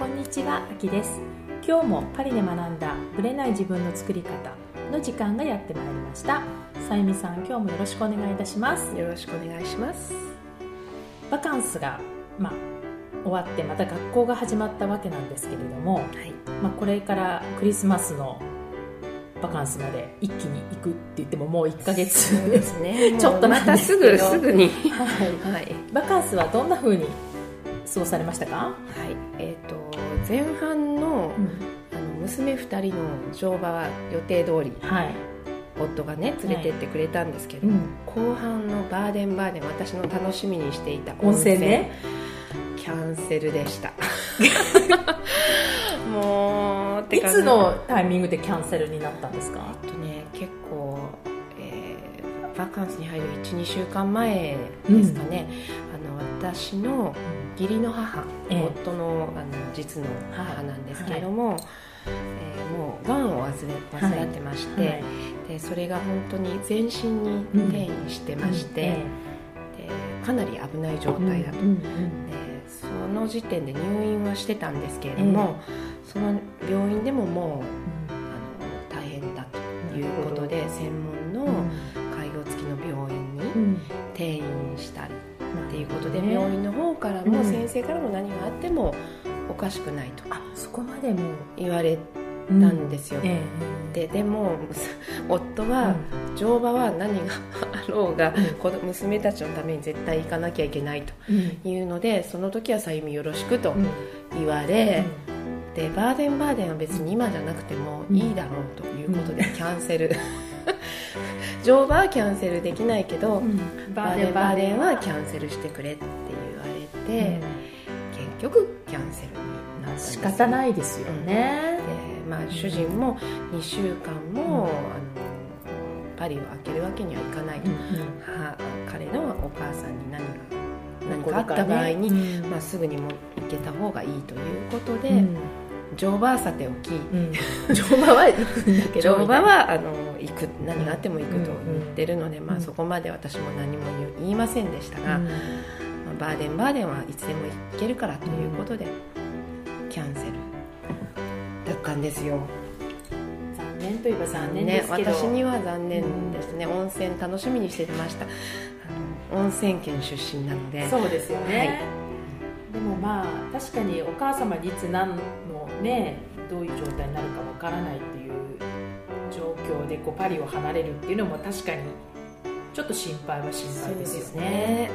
こんにちは、あきです。今日もパリで学んだブレない自分の作り方の時間がやってまいりました。さゆみさん、今日もよろしくお願いいたします。よろしくお願いします。バカンスが、まあ、終わってまた学校が始まったわけなんですけれども、はい。まあ、これからクリスマスのバカンスまで一気に行くって言ってももう1ヶ月ですね。ちょっとまたすぐですぐに。はい。はい、バカンスはどんな風に過ごされましたか、はい、えっ、と前半の,、あの娘2人の乗馬は予定通りはい、夫がね連れてってくれたんですけど、うん。後半のバーデンバーデン私の楽しみにしていた温泉ね。キャンセルでした。もういつのタイミングでキャンセルになったんですか？えっとね結構、えーバカンスに入る12週間前ですかね、あの私の義理の母、ええ。夫のあの実の母なんですけれども、えーもうがんを患患ってまして、はい。でそれが本当に全身に転移してまして、えでかなり危ない状え態だと、うんうんでその時点で入院はしてたんですけれども、その病院でももうあの大変だということで専門の介護付きの病院にうん。転院したりっていうことで、ね。病院の方からうん。も先生からも何があってもおかしくないと。あそこまでも言われたたんですよ、えででも 夫えは乗馬は何があろうが、うん。娘たちのために絶対行かなきゃいけないとうん。いうのでその時はさゆみよろしくとうん。言われ、でバーデンバーデンは別に今じゃなくてもいいだろうということでキャンセル乗馬はキャンセルできないけど、うん。バーデンバーデンはキャンセルしてくれって言われて、結局キャンセルになったんです仕方ないですよね、で、まあ、主人も2週間も、あのパリを開けるわけにはいかないと、母彼のお母さんに何が何かあった場合に、うん。まあ、すぐにも行けた方がいいということで、うん乗馬はさておきうん。乗馬は行くんだけど乗馬はあの行く何があっても行くとうん言ってるので、まあ、うんそこまで私も何も言いませんでしたが、うん。まあ、バーデンバーデンはいつでも行けるからということで、キャンセルだったんですよ。残念といえば残念ですけど。私には残念ですね、温泉楽しみにしてました。あの温泉県出身なので。そうですよね、はい。でもまあ確かにお母様にいつ何のねどういう状態になるかわからないっていう状況でこうパリを離れるっていうのも確かにちょっと心配は心配ですよね。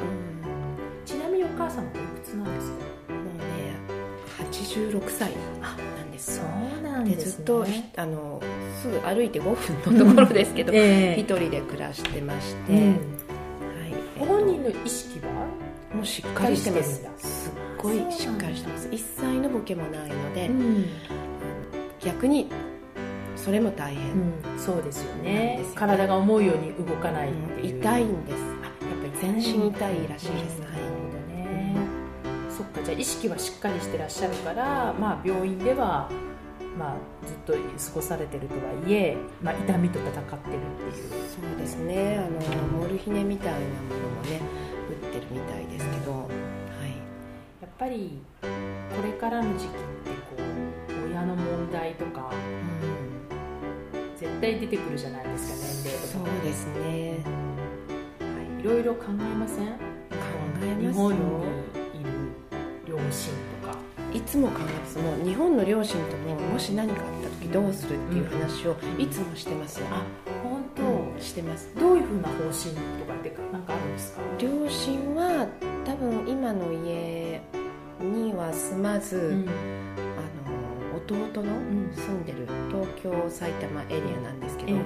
ちなみにお母様おいくつなんですか？うんもうね86歳。なんですうなでずっとあのすぐ歩いて5分のところですけど、え一人で暮らしてまして、うん。はい。ご本人の意識は？もうしっかりしてます。すっごいしっかりしてます。一切のボケもないので、ん、逆にそれも大変、そうですよね。ですよ体が思うように動かないっていう、痛いんです。あやっぱ全身痛いらしいです、なるはい。そっかじゃあ意識はしっかりしてらっしゃるから、まあ、病院では、まあ、ずっと過ごされてるとはいえ、まあ、痛みと戦ってるっていう。そうですね。あのモルヒネみたいなものもね打ってるみたいですけど、ぱりこれからの時期ってこう親の問題とか絶対出てくるじゃないですか年齢とか。そうですね。はい、いろいろ考えません？考えますよ。日本にいる両親とか。いつも考えます。もう日本の両親とももし何かあった時どうするっていう話をいつもしてますよ、あ本当、うんしてます。どういうふうな方針とかってなんかあるんですか？両親は多分今の家には住まず、うん。あの弟のん。住んでる東京埼玉エリアなんですけど、え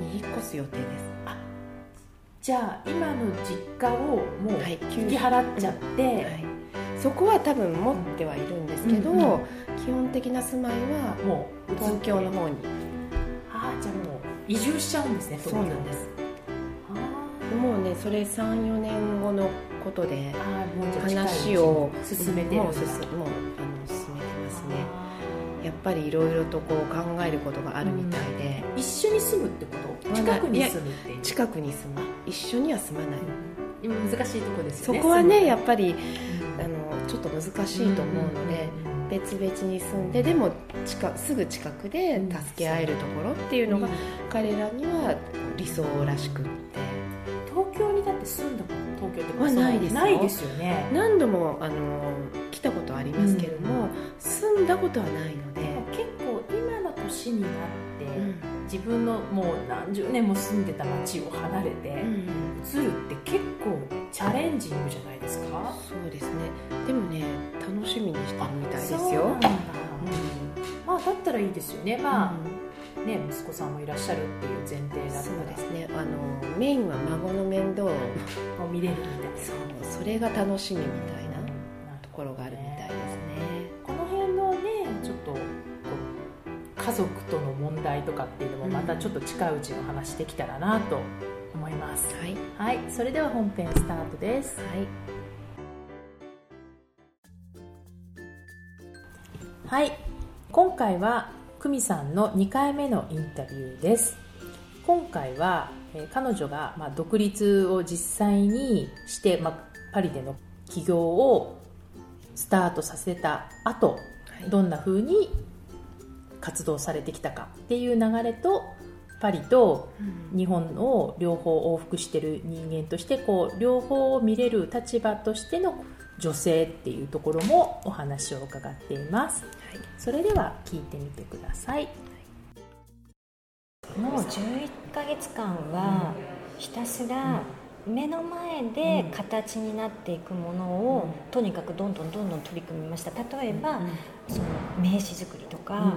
え。に引っ越す予定です。じゃあ今の実家をもうはい。引き払っちゃって、はい、そこは多分持ってはいるんですけど、うんうん。基本的な住まいはもう東京の方に。ああじゃあもう移住しちゃうんですねそうなんです。あもうねそれ34年後のことで話を進めてもう進もうあの進めてますね。やっぱりいろいろとこう考えることがあるみたいで、一緒に住むってこと？近くに住むっていう。近くに住む。一緒には住まない、今難しいとこですよね。そこはねやっっぱりあのちょょっと難しいと思うので、別々に住んででも近すぐ近くで助け合えるところっていうのが彼らには理想らしくって住んだこと東京っては。ないですよ。ないですよね。何度もあの来たことありますけども、住んだことはないので、結構今の年になって、自分のもう何十年も住んでた町を離れて、移るって結構チャレンジングじゃないですか？そうですね。でもね楽しみにしてるみたいですよ。まあだったらいいですよね。まあ、ね息子さんもいらっしゃるっていう前提だった。らそうですね。あのメインは孫の面倒 を見れるみたいな。そうそれが楽しみみたいなところがあるみたいですね。この辺のねちょっと家族との問題とかっていうのもまたちょっと近いうちの話できたらなと思います、はい。はい。それでは本編スタートです。はい。はい。今回は久美さんの2回目のインタビューです。今回は、えー彼女が、まあ、独立を実際にして、まあ、パリでの起業をスタートさせた後、はい。どんな風に活動されてきたかっていう流れとパリと日本を両方往復してる人間としてこう両方を見れる立場としての女性っていうところもお話を伺っています。それでは聞いてみてください。もう11ヶ月間はひたすら目の前で形になっていくものをとにかくどんどんどんどん取り組みました。例えばその名刺作りとか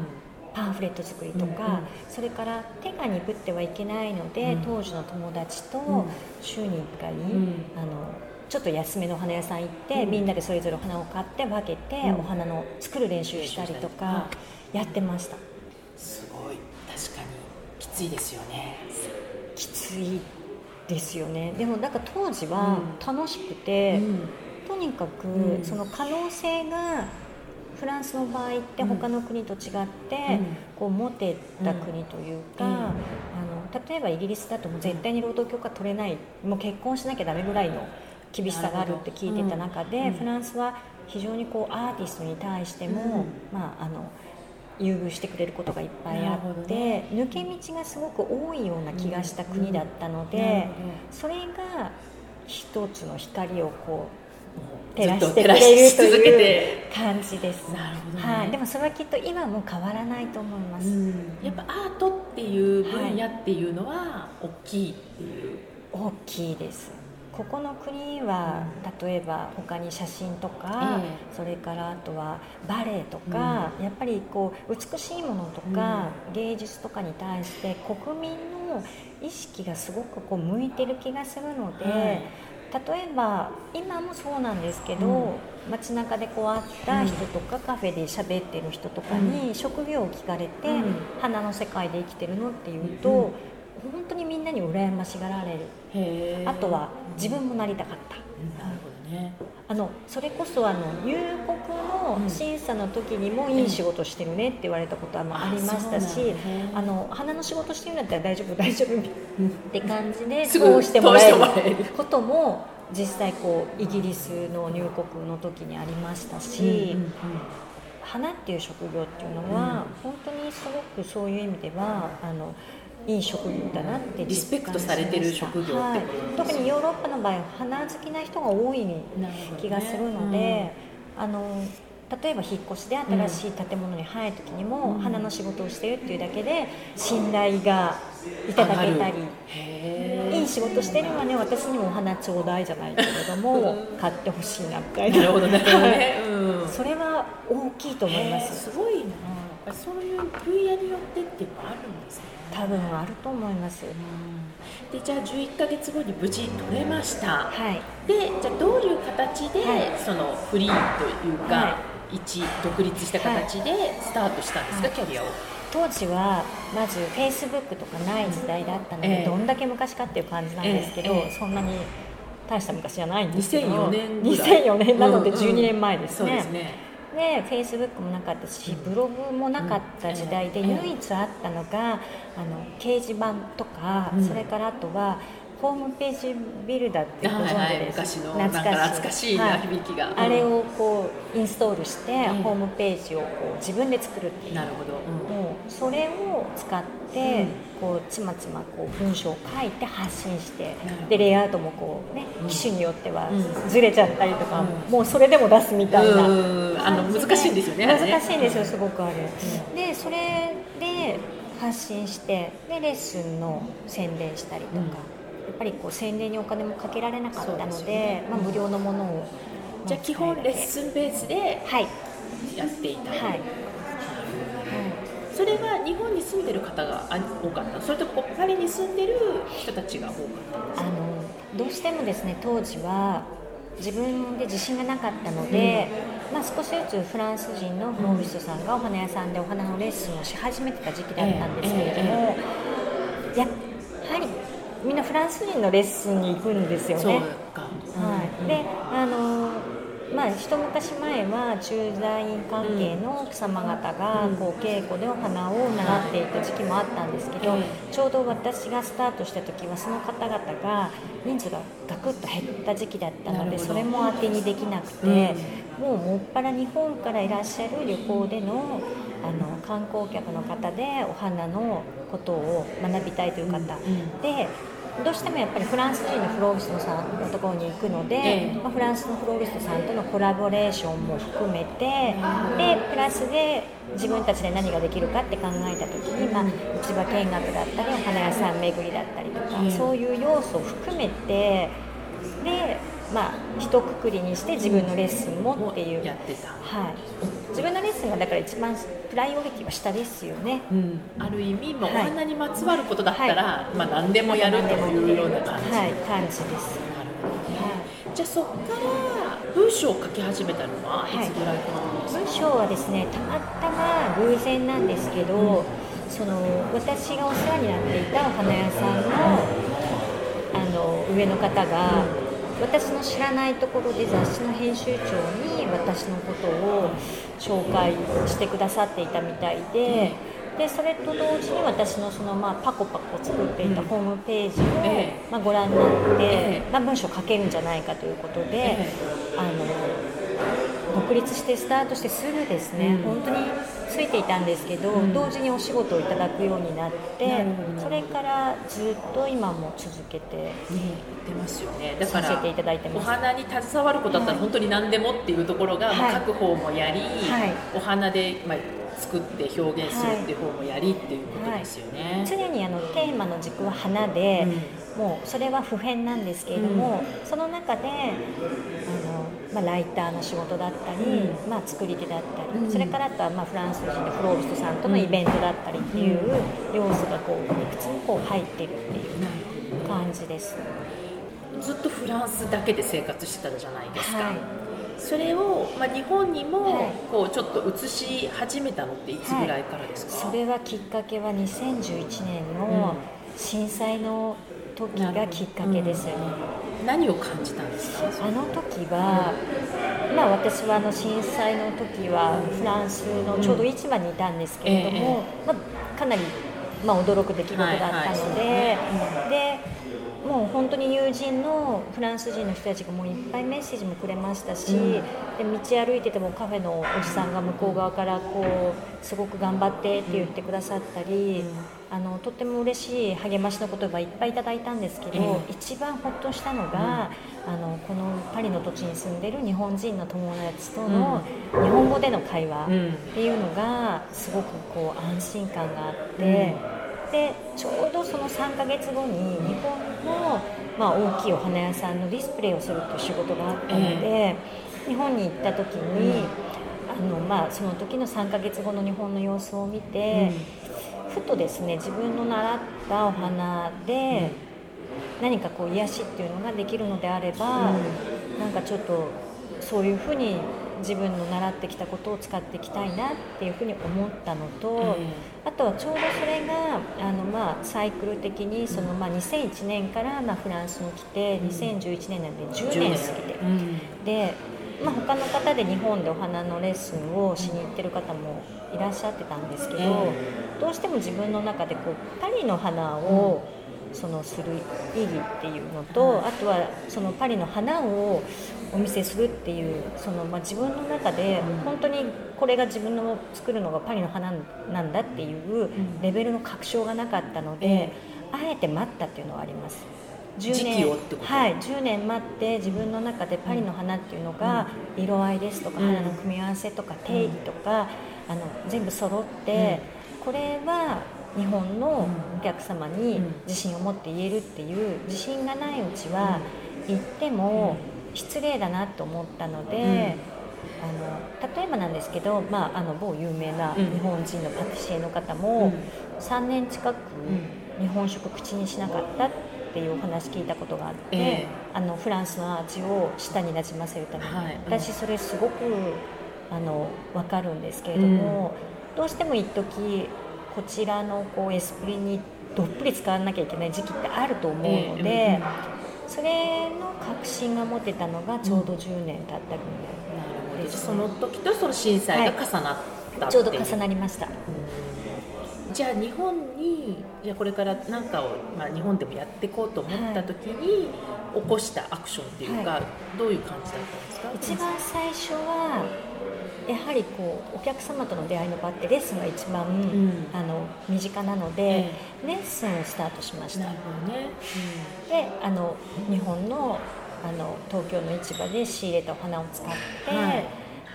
パンフレット作りとうん。うん。かそれから手が鈍ってはいけないのでうん。当時の友達とん。週に1回ん。あのちょっと安めのお花屋さん行ってうん。みんなでそれぞれお花を買って分けてうん。お花の作る練習したりとかやってました。すごい。確かにきついですよね。きついですよね。でもなんか当時は楽しくて、とにかくうん。その可能性がフランスの場合ってうん。他の国と違って、こう持てた国というか、うん。あの例えばイギリスだともう絶対に労働許可取れないもう結婚しなきゃダメぐらいの厳しさがあるって聞いてた中で、うん。フランスは非常にこうアーティストに対しても、まああの優遇してくれることがいっぱいあって、ね。抜け道がすごく多いような気がした国だったので、それが一つの光をこう照らしてくれるというて感じです。なるほどね。はい、でもそれはきっと今も変わらないと思います。やっぱアートっていう分野っていうのは大きいっていう、大きいです。ここの国は例えば他に写真とか、えそれからあとはバレエとか、やっぱりこう美しいものとか、芸術とかに対して国民の意識がすごくこう向いてる気がするので、はい。例えば今もそうなんですけど、うん。街中でこう会った人とか、カフェで喋ってる人とかに職業を聞かれて、うん。花の世界で生きてるのっていうと、うん本当にみんなに羨ましがられる。あとは自分もなりたかった。なるほどね。あのそれこそあの入国の審査の時にもいい仕事してるねって言われたことはまあありましたし、そうなんあの花の仕事してるんだったら大丈夫大丈夫って感じで通してもらえることも実際こうイギリスの入国の時にありましたし、花っていう職業っていうのは、本当にすごくそういう意味ではあのいい職業だなってリスペクトされてる職業ってことはいですね特にヨーロッパの場合は花好きな人が多い気がするので、あの例えば引っ越しで新しい建物に入る時にも、花の仕事をしてるっていうだけで信頼がいただけたり。へいい仕事してるわね私にもお花ちょうだいじゃないけれども買ってほしいなみたいな。なるほどね、うん。それは大きいと思います。すごいな。そういう分野によってっていうのはあるんですね多分あると思います。でじゃあ11ヶ月後に無事取れました。はい。でじゃあどういう形で、はい。そのフリーというか、は一独立した形でスタートしたんですか、はい。キャリアを？当時はまずフェイスブックとかない時代だったので、ええ。どんだけ昔かっていう感じなんですけど、そんなに大した昔じゃないんですけど2004年ぐらい。2004年なのでうんうん12年前ですね、そうですねでフェイスブックもなかったしブログもなかった時代で唯一あったのがあの掲示板とか、うん。それからあとはホームページビルダーってご存知です、はいはい、昔の懐かしい。懐かしいな響きが、はい、あれをこうインストールして、ホームページをこう自分で作るっていう。なるほど、もうそれを使って、こうちまちまこう文章を書いて発信してでレイアウトもこうね機種によってはずれちゃったりとか、もうそれでも出すみたいな。あの難しいんですよね難しいんですよすごくあれ、でそれで発信してでレッスンの宣伝したりとか、やっぱりこう宣伝にお金もかけられなかったので、ね、まあ、無料のものをじゃあ基本レッスンベースでやっていた、はい、はいそれは日本に住んでる方が多かった？それともパリに住んでる人たちが多かったあのどうしてもですね当時は自分で自信がなかったので、うん、まあ、少しずつフランス人のフローリストさんがお花屋さんでお花のレッスンをし始めてた時期だったんですけれども、えーえー、やはりみんなフランス人のレッスンに行くんですよね。はい、であのまあ、一昔前は駐在員関係の草間方がこう稽古でお花を習っていた時期もあったんですけどちょうど私がスタートした時はその方々が人数がガクッと減った時期だったのでそれも当てにできなくてもうもっぱら日本からいらっしゃる旅行でのあの観光客の方でお花のことを学びたいという方でどうしてもやっぱりフランス人のフローリストさんのところに行くので、えまあ、フランスのフローリストさんとのコラボレーションも含めてでプラスで自分たちで何ができるかって考えた時に、まあ、市場見学だったりお花屋さん巡りだったりとか、そういう要素を含めてでまあ一括りにして自分のレッスンもっていう、やってた、はい、自分のレッスンがだから一番プライオリティは下ですよね、うん、ある意味、まあ、お花にまつわることだったら、はい、まあ、何でもやるというような感じ、はい、感じです、なるほど。ね、はい、じゃあそこから文章を書き始めたのはい。つぐらいからですか、文章はですねたまたま偶然なんですけど、うん、その私がお世話になっていたお花屋さんのあの上の方が、うん私の知らないところで雑誌の編集長に私のことを紹介してくださっていたみたいで。でそれと同時に私のその、まあ、パコパコ作っていたホームページを、まあ、ご覧になって、まあ、文章を書けるんじゃないかということで、あの独立してスタートしてすぐですね、うん、本当についていたんですけど、うん、同時にお仕事をいただくようになって、それからずっと今も続けて、ね、てますよね。だからせていただいてます。お花に携わることだったら本当に何でもっていうところが、はい、書く方もやり、はい、お花で、まあ、作って表現するっていう方もやりっていうことですよね、はい、常にあのテーマの軸は花で、うん、もうそれは普遍なんですけれども、うん、その中であの、まあ、ライターの仕事だったり、うん、まあ、作り手だったり、それからあとはまあフランス人でフローリストさんとのイベントだったりっていう要素がこういくつもこう入ってるっていう感じです。ずっとフランスだけで生活してたじゃないですか、はい、それを、まあ、日本にもこうちょっと移し始めたのっていつぐらいからですか、はい、それはきっかけは2011年の震災の時がきっかけです、うん、何を感じたんですか？あの時は、まあ、私はあの震災の時はフランスのちょうど市場にいたんですけれども、まあ、かなり、まあ、驚く出来事だったので、でもう本当に友人のフランス人の人たちがもういっぱいメッセージもくれましたし、うん、で道歩いててもカフェのおじさんが向こう側からこうすごく頑張ってって言ってくださったり、うん、あのとっても嬉しい励ましの言葉いっぱいいただいたんですけど、うん、一番ほっとしたのが、あのこのパリの土地に住んでる日本人の友達との日本語での会話っていうのがすごくこう安心感があって。でちょうどその3ヶ月後に日本の、まあ、大きいお花屋さんのディスプレイをするという仕事があったので、えー、日本に行った時に、あのまあ、その時の3ヶ月後の日本の様子を見て、うん、ふとですね自分の習ったお花で、何かこう癒しっていうのができるのであれば、うん、なんかちょっとそういうふうに自分の習ってきたことを使っていきたいなっていうふうに思ったのと、あとはちょうどそれがあの、まあ、サイクル的にその、まあ、2001年から、まあ、フランスに来て2011年なんで10年過ぎて、で、まあ、他の方で日本でお花のレッスンをしに行ってる方もいらっしゃってたんですけど、どうしても自分の中でこうパリの花をそのする意義っていうのと、あとはそのパリの花をお見せするっていうその、まあ、自分の中で本当にこれが自分の作るのがパリの花なんだっていうレベルの確証がなかったので、あえて待ったっていうのはあります。10年はい、10年待って自分の中でパリの花っていうのが色合いですとか、花の組み合わせとか定義とか、あの全部揃って、これは日本のお客様に自信を持って言えるっていう自信がないうちは言っても失礼だなと思ったので。あの例えばなんですけど、まあ、あの某有名な日本人のパティシエの方も3年近く日本食口にしなかったっていうお話聞いたことがあって、えー、あのフランスの味を舌になじませるために、はい、私それすごくあの分かるんですけれども、うん、どうしても一時こちらのこうエスプリにどっぷり使わなきゃいけない時期ってあると思うので、えー、それの確信が持てたのがちょうど10年経ったぐらいです、ね、その時とその震災が重なった、はい、ちょうど重なりました。じゃあ日本にじゃこれから何かを、まあ、日本でもやっていこうと思った時に起こしたアクションっていうか、はい、どういう感じだったんですか？一番最初はやはりこうお客様との出会いの場ってレッスンが一番、うん、あの身近なので、えー、レッスンをスタートしました。であの日本のあの東京の市場で仕入れたお花を使って、はい、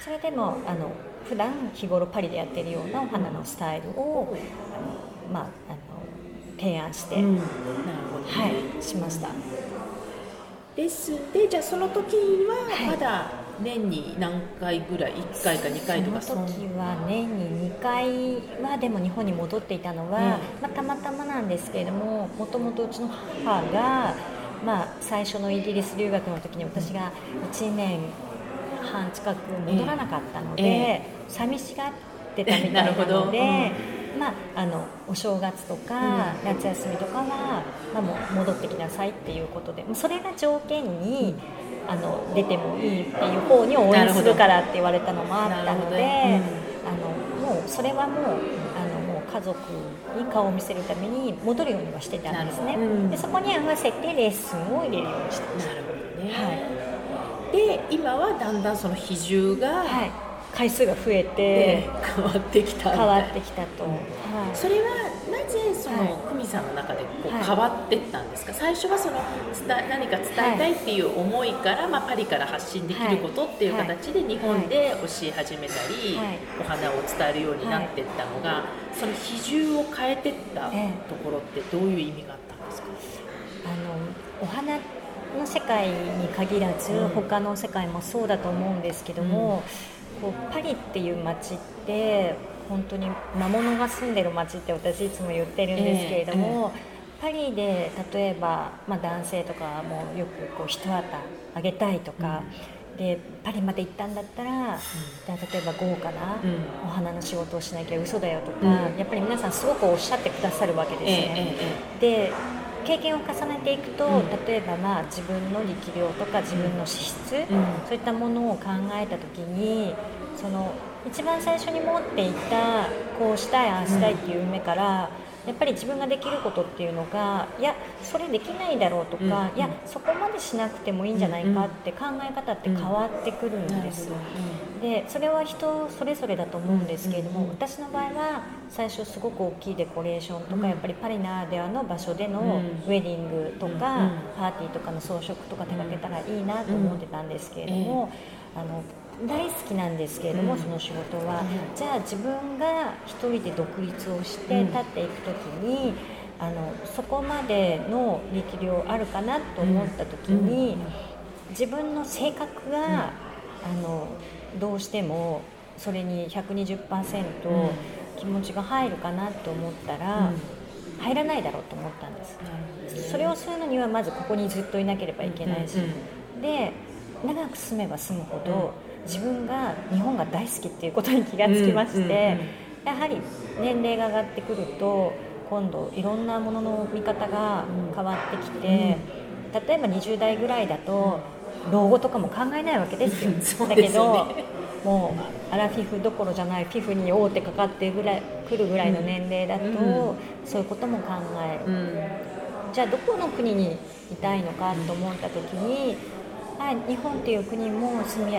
それでもあの普段日頃パリでやってるようなお花のスタイルを、あのまあ、あの提案して、うん、なるほど、ね、はい、しました。レッスンでじゃあその時はまだ、はい年に何回ぐらい1回か2回とかその時は年に2回はでも日本に戻っていたのは、うん、まあ、たまたまなんですけれどももともとうちの母が、まあ、最初のイギリス留学の時に私が1年半近く戻らなかったので、えー、寂しがってたみたいなので。まあ、あのお正月とか夏休みとかは、まあ、もう戻ってきなさいっていうことでそれが条件に、あの出てもいいっていう方に応援するからって言われたのもあったので、うん、あのもうそれはもうあのもう家族に顔を見せるために戻るようにはしてたんですね、うん、でそこに合わせてレッスンを入れるようにしてました。なるほどね、はい、で今はだんだんその比重が、はい、回数が増えて変わってきた変わってきたと、はい、それはぜその久美さんの中でこう変わっていったんですか、はい、最初はその伝何か伝えたいっていう思いから、はい、まあ、パリから発信できることっていう形で日本で教え始めたり、お花を伝えるようになっていったのが、その比重を変えていったところってどういう意味があったんですか、あのお花の世界に限らず、うん、他の世界もそうだと思うんですけども、うん、こうパリっていう街って本当に魔物が住んでる街って私いつも言ってるんですけれども、えー、パリで例えば、まあ、男性とかもよくこう一旗あげたいとか、うん、でパリまで行ったんだったら、うん、例えば豪華なお花の仕事をしなきゃ嘘だよとか、うん、やっぱり皆さんすごくおっしゃってくださるわけですね。えー、で経験を重ねていくと、例えばまあ自分の力量とか自分の資質、そういったものを考えた時にその一番最初に持っていたこうしたいああしたいっていう夢から、やっぱり自分ができることっていうのがいやそれできないだろうとか、いやそこまでしなくてもいいんじゃないかって考え方って変わってくるんです、でそれは人それぞれだと思うんですけれども、私の場合は最初すごく大きいデコレーションとか、やっぱりパリならではの場所でのウェディングとか、パーティーとかの装飾とか手がけたらいいなと思ってたんですけれども、あの大好きなんですけれども、うん、その仕事は、じゃあ自分が一人で独立をして立っていく時に、あのそこまでの力量あるかなと思った時に、自分の性格が、あのどうしてもそれに120%気持ちが入るかなと思ったら、入らないだろうと思ったんです、それをするのにはまずここにずっといなければいけないし、で長く住めば住むほど、自分が日本が大好きっていうことに気がつきまして、やはり年齢が上がってくると今度いろんなものの見方が変わってきて、例えば20代ぐらいだと老後とかも考えないわけですよ。すね、だけどもうアラフィフどころじゃないフィフに大手かかってぐらい来るぐらいの年齢だと、そういうことも考える。じゃあどこの国にいたいのかと思った時にあ日本っていう国も住み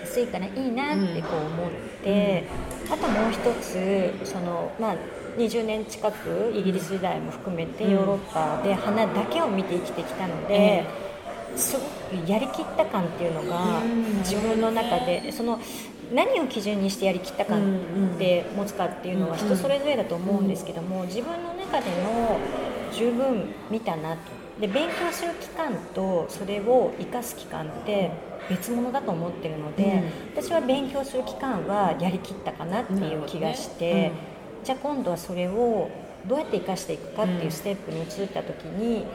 やすいからいいなってこう思って、あともう一つその、まあ、20年近くイギリス時代も含めてヨーロッパで花だけを見て生きてきたので。すごくやりきった感っていうのが自分の中でその何を基準にしてやりきった感って持つかっていうのは人それぞれだと思うんですけども自分の中での十分見たなとで勉強する期間とそれを生かす期間って別物だと思ってるので、私は勉強する期間はやりきったかなっていう気がして、じゃあ今度はそれをどうやって生かしていくかっていうステップに移った時に、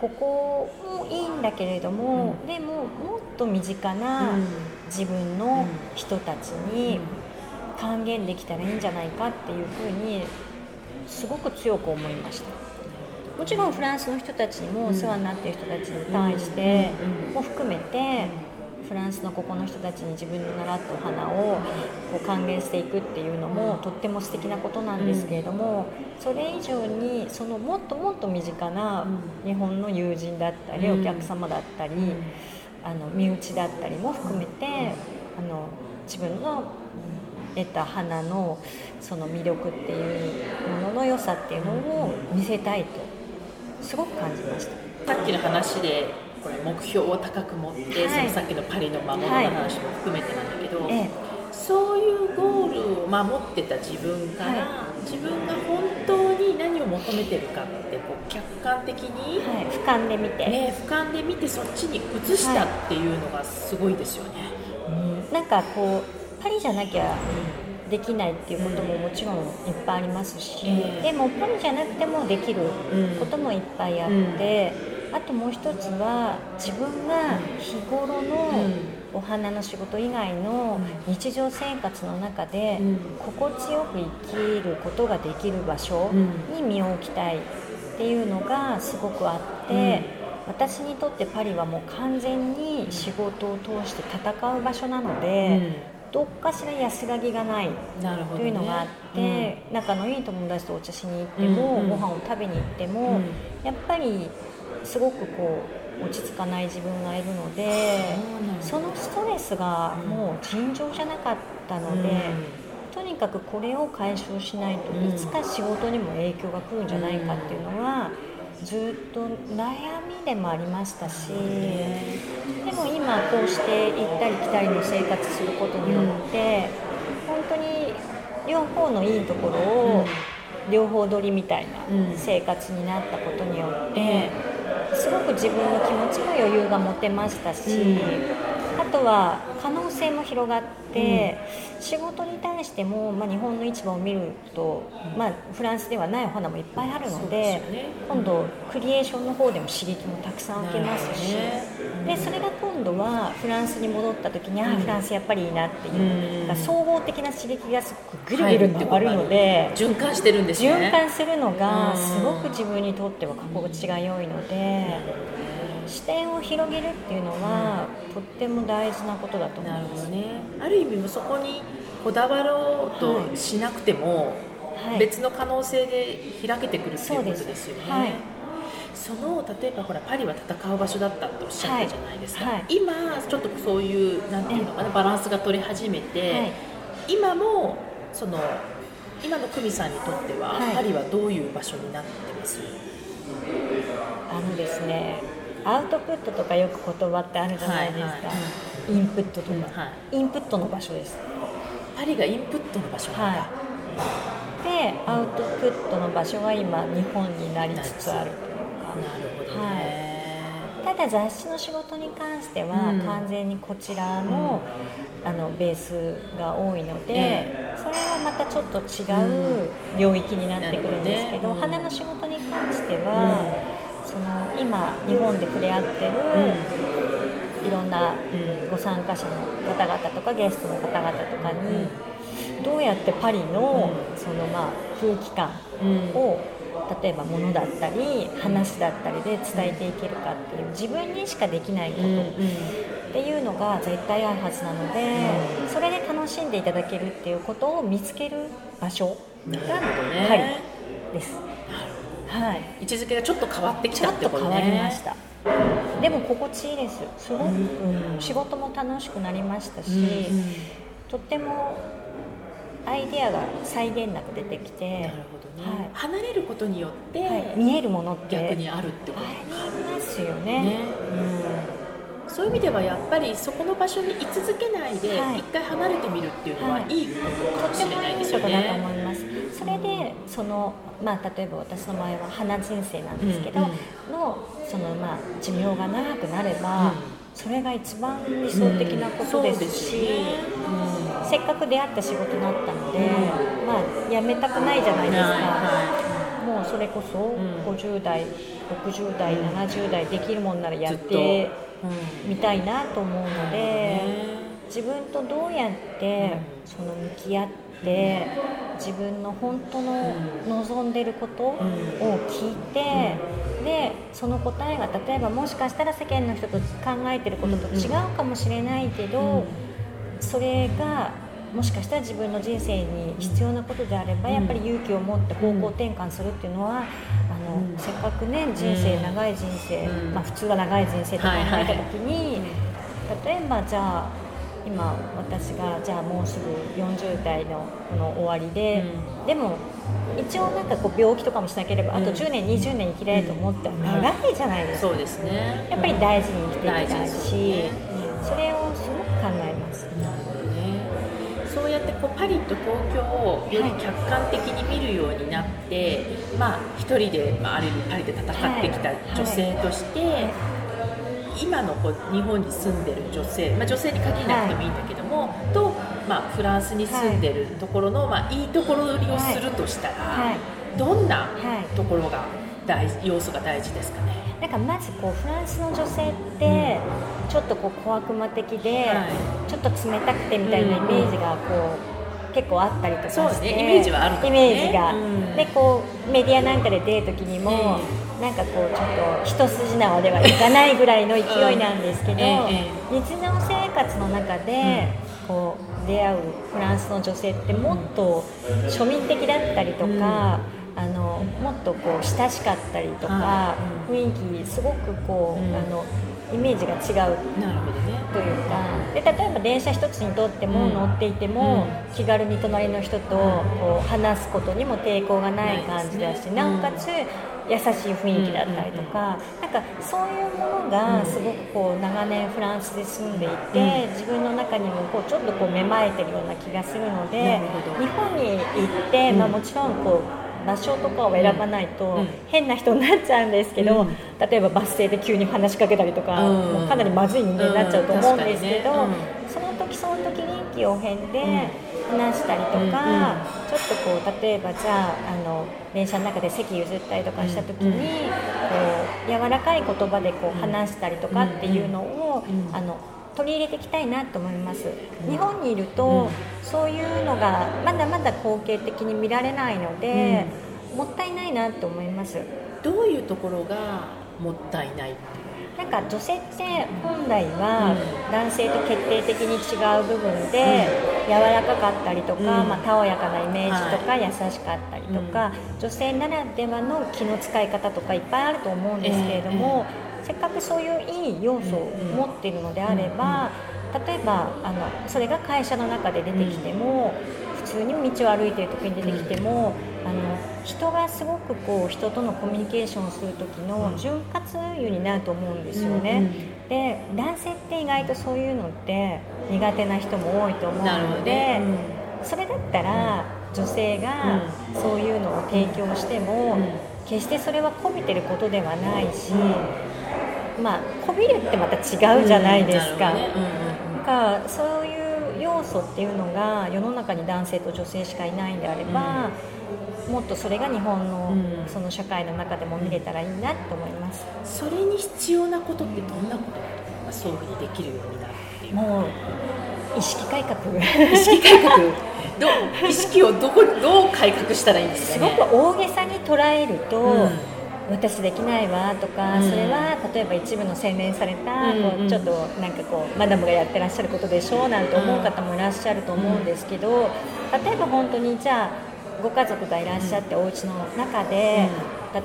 ここもいいんだけれども、でももっと身近な自分の人たちに還元できたらいいんじゃないかっていうふうにすごく強く思いました。もちろんフランスの人たちにもお世話になっている人たちに対しても含めてフランスのここの人たちに自分の習ったお花をこう還元していくっていうのもとっても素敵なことなんですけれどもそれ以上にそのもっともっと身近な日本の友人だったりお客様だったりあの身内だったりも含めてあの自分の得た花のその魅力っていうものの良さっていうのを見せたいとすごく感じました。さっきの話でこれ目標を高く持って、はい、そのさっきのパリの魔物の話も含めてなんだけど、はい、そういうゴールを守ってた自分から、はい、自分が本当に何を求めてるかってこう客観的に、俯瞰で見て、ね、俯瞰で見てそっちに移したっていうのがすごいですよね。うん、なんかこうパリじゃなきゃできないっていうことももちろんいっぱいありますし、うん、でもパリじゃなくてもできることもいっぱいあって。うん。あともう一つは自分が日頃のお花の仕事以外の日常生活の中で心地よく生きることができる場所に身を置きたいっていうのがすごくあって。私にとってパリはもう完全に仕事を通して戦う場所なので、どっかしら安らぎがないというのがあって、仲のいい友達とお茶しに行っても、ご飯を食べに行っても、やっぱりすごくこう落ち着かない自分がいるのでそのストレスがもう尋常じゃなかったので、とにかくこれを解消しないといつか仕事にも影響が来るんじゃないかっていうのはずっと悩みでもありましたしでも今こうして行ったり来たりの生活することによって本当に両方のいいところを両方取りみたいな生活になったことによって。すごく自分の気持ちも余裕が持てましたし、うん、あとは可能性も広がって、うん、仕事に対しても、まあ、日本の市場を見ると、まあ、フランスではないお花もいっぱいあるので、ね、今度クリエーションの方でも刺激もたくさん受けますし、ね、でそれが今度はフランスに戻った時に、ああフランスやっぱりいいなっていう、総合的な刺激がすごくぐるぐる回るので、循環してるんですね。循環するのがすごく自分にとっては心地が良いので。視点を広げるっていうのは、とっても大事なことだと思います、ね、ある意味そこにこだわろうとしなくても、はい、別の可能性で開けてくるっていうことですよね。はい。その例えばほらパリは戦う場所だったっておっしゃったじゃないですか、はい。はい、今ちょっとそういうなんていうのかなバランスが取り始めて、はい、今もその今の久美さんにとっては、パリはどういう場所になってます？あのですねアウトプットとかよく言葉ってあるじゃないですか、はいはい、インプットとか、うんはい、インプットの場所です。パリがインプットの場所なんだ、はい、でアウトプットの場所は今日本になりつつあるというか。なるほど、ね、はい、ただ雑誌の仕事に関しては完全にこちらのうん、あのベースが多いので、それはまたちょっと違う領域になってくるんですけど、花の仕事に関しては、その今日本で触れ合ってる、いろんなご参加者の方々とかゲストの方々とかにどうやってパリのそのまあ空気感を例えば物だったり話だったりで伝えていけるかっていう自分にしかできないことっていうのが絶対あるはずなのでそれで楽しんでいただけるっていうことを見つける場所がパリです。はい。位置づけがちょっと変わってきたってことね。っと変わりましたでも心地いいです。すごく、うん仕事も楽しくなりましたし、うんとってもアイデアが際限なく出てきてなるほどね、はい。離れることによって、はい、見えるものって逆にあるってこと。ありますよね。ね、うん、そういう意味ではやっぱりそこの場所に居続けないではい。一回離れてみるっていうのははいいいことかもしれないですよとってもいいことだとね。思いますそれでその、まあ、例えば私の場合は花人生なんですけど、うんうん。のその、まあ、寿命が長くなれば、うん。それが一番理想的なことですし、せっかく出会った仕事だったので、まあ、辞めたくないじゃないですか、はもうそれこそん。50代60代70代できるもんならやってうん。みたいなと思うので。ね。自分とどうやってその向き合って自分の本当の望んでることを聞いてでその答えが例えばもしかしたら世間の人と考えてることと違うかもしれないけどそれがもしかしたら自分の人生に必要なことであればやっぱり勇気を持って方向転換するっていうのはあのせっかくね人生長い人生うん。まあ普通は長い人生と考えた時に例えばじゃあ今私がじゃあもうすぐ40代のこの終わりで、でも一応なんかこう病気とかもしなければあとうん10年20年生きられると思ったら長いじゃないですか、そうですね。やっぱり大事に生きていきたいし、ね。それをすごく考えます。なるほどね。そうやってこうパリと東京をより客観的に見るようになって、まあ一人で、まあ、ある意味パリで戦ってきた女性として、今のこう日本に住んでる女性、まあ、女性に限らなくてもいいんだけども、と、まあ、フランスに住んでるところの、まあ、いいところ取りをするとしたら、はい。どんなはい。ところが大事要素が大事ですかね？なんかまずこうフランスの女性ってちょっとこう小悪魔的で、はい。ちょっと冷たくてみたいなイメージがこう結構あったりとかしてそうね。イメージはあるかもイねメージが、うん。でこうメディアなんかで出る時にも、なんかこうちょっと一筋縄ではいかないぐらいの勢いなんですけど、日常生活の中で、こう出会うフランスの女性ってもっと庶民的だったりとか、あのもっとこう親しかったりとか、は雰囲気すごくこう、うん。あのイメージが違う。というかで例えば電車一つにとっても、うん乗っていても、気軽に隣の人とこう話すことにも抵抗がない感じだし、なおかつ優しい雰囲気だったりとか、なんかそういうものがすごくこう長年フランスで住んでいて、自分の中にもこうちょっとこう芽生えてるような気がするので日本に行って、まあ、もちろんこう場所とかを選ばないとうん。変な人になっちゃうんですけど、うん。例えばバス停で急に話しかけたりとか、うん。もうかなりまずい人間になっちゃうと思うんですけど、うん。ね。その時その時臨機応変で話したりとか、うんうん。ちょっとこう例えばじゃああの電車の中で席譲ったりとかした時に、うんこう柔らかい言葉でこう話したりとかっていうのを、うんあの取り入れていきたいなと思います、日本にいると、そういうのがまだまだ後継的に見られないので、もったいないなと思います。どういうところがもったいないっていう？なんか女性って本来はうん。男性と決定的に違う部分で柔らかかったりとか、うん。まあ、たおやかなイメージとか優しかったりとか、女性ならではの気の使い方とかいっぱいあると思うんですけれども、せっかくそういういい要素を持っているのであれば、例えばあのそれが会社の中で出てきても、普通に道を歩いてる時に出てきても、あの人がすごくこう人とのコミュニケーションをする時の潤滑油になると思うんですよね、で男性って意外とそういうのって苦手な人も多いと思うので、ね。それだったら女性がそういうのを提供しても、うん。決してそれはこびてることではないし、まあこびるってまた違うじゃないですか。かそういう要素っていうのが世の中に男性と女性しかいないんであれば、もっとそれが日本のうん。その社会の中でも見れたらいいなと思います。それに必要なことってどんなことだと思います？できるようになるっていう。もう意識改革。意識改革。どう意識をどこどう改革したらいいんですすかね？ごく大げさに捉えると、うん私できないわとか、うん。それは例えば一部の洗練された、うんこうちょっとなんかこうマダムがやってらっしゃることでしょうなんて思う方もいらっしゃると思うんですけど、例えば本当にじゃあご家族がいらっしゃって、お家の中で、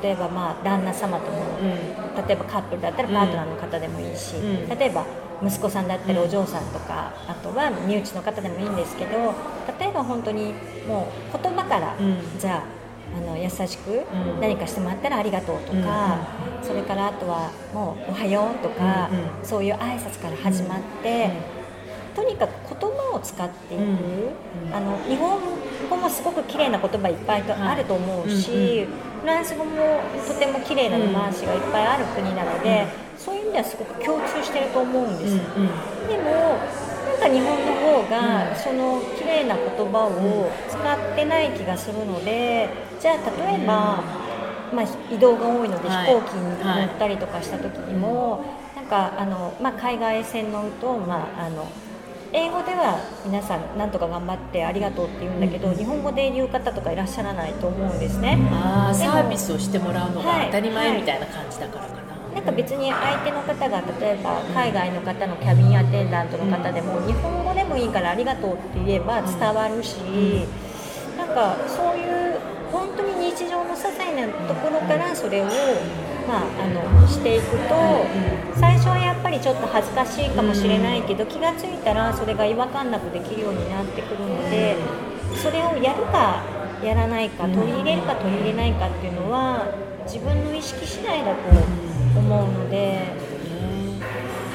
例えばまあ旦那様とも、うん。例えばカップルだったらパートナーの方でもいいし、うん。例えば息子さんだったりお嬢さんとか、あとは身内の方でもいいんですけど例えば本当にもう言葉から、うん。じゃああの優しくうん。何かしてもらったらありがとうとか、それからあとはもうおはようとか、そういう挨拶から始まって、とにかく言葉を使っていく、あの日本語もすごく綺麗な言葉いっぱいとはい。あると思うし、フランス語もとても綺麗な言葉がいっぱいある国なので、そういう意味ではすごく共通してると思うんです、うん。でもか日本の方が、うん。その綺麗な言葉を使ってない気がするのでじゃあ例えば、まあ、移動が多いのではい。飛行機に乗ったりとかした時にも、なんかあの、まあ、海外線乗ると、まあ、あの英語では皆さんなんとか頑張ってありがとうって言うんだけど、日本語で言う方とかいらっしゃらないと思うんですね。あサービスをしてもらうのがはい。当たり前みたいな感じだからかな、なんか別に相手の方が例えば海外の方のキャビンアテンダントの方でも日本語でもいいからありがとうって言えば伝わるし、なんかそういう本当に日常の些細なところからそれを、まあ、あのしていくと最初はやっぱりちょっと恥ずかしいかもしれないけど気がついたらそれが違和感なくできるようになってくるのでそれをやるかやらないか取り入れるか取り入れないかっていうのは自分の意識次第だと思うので。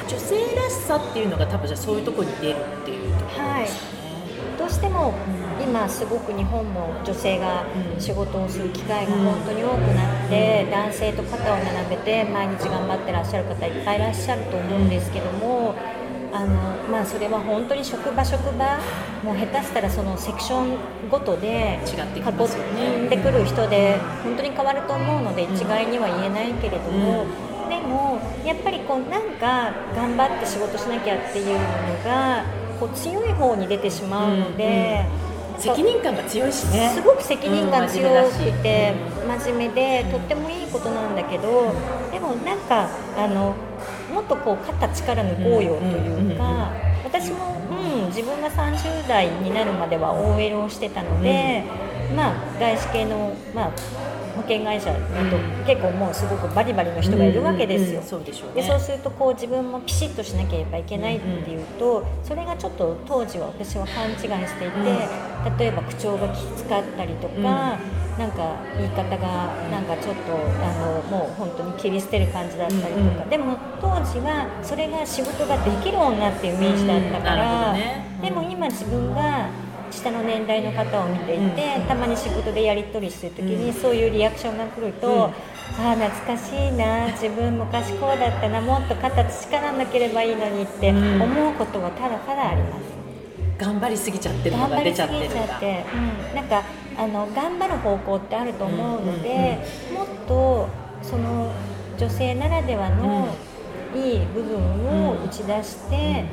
女性らしさっていうのが多分じゃあそういうところに出るっていうところですかね、どうしても今すごく日本も女性が仕事をする機会が本当に多くなって男性と肩を並べて毎日頑張ってらっしゃる方いっぱいいらっしゃると思うんですけどもあの、まあ、それは本当に職場職場もう下手したらそのセクションごとで囲ってくる人で本当に変わると思うので一概には言えないけれども、でもやっぱりこうなんか頑張って仕事しなきゃっていうのがこう強い方に出てしまうので、責任感が強いしね。すごく責任感強うんくて真面目でとってもいいことなんだけどでもなんかあのもっとこう肩力抜こうよというか私も、うん、自分が30代になるまでは OL をしてたので、まあ、外資系の、まあ、保険会社だと結構もうすごくバリバリの人がいるわけですよ。そうでしょうね。でそうするとこう自分もピシッとしなければいけないっていうと、それがちょっと当時は私は勘違いしていて、例えば口調がきつかったりとか、なんか言い方がなんかちょっとあのもう本当に切り捨てる感じだったりとか、でも当時はそれが仕事ができる女っていうイメージだったから、どね。うん。でも今自分が下の年代の方を見ていて、たまに仕事でやり取りする時にそういうリアクションが来ると、うん。ああ懐かしいな自分昔こうだったなもっと肩力らなければいいのにってうん。思うことはただただあります。頑張りすぎちゃってるの頑張りすが出ちゃって。ぎるんだちゃって、うん、なんかあの頑張る方向ってあると思うので、もっとその女性ならではのいい部分を打ち出して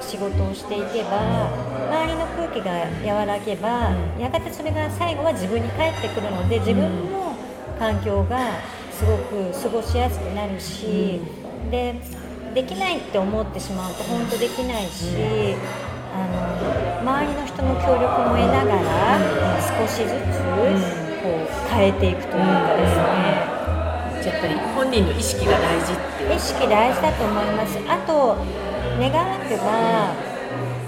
仕事をしていけば周りの空気が和らげば、やがてそれが最後は自分に返ってくるので自分の環境がすごく過ごしやすくなるし、でできないって思ってしまうと本当できないし。あの周りの人の協力も得ながら少しずつこう変えていくというかですね。やっぱり本人の意識が大事っていう。意識大事だと思います。あと願わくば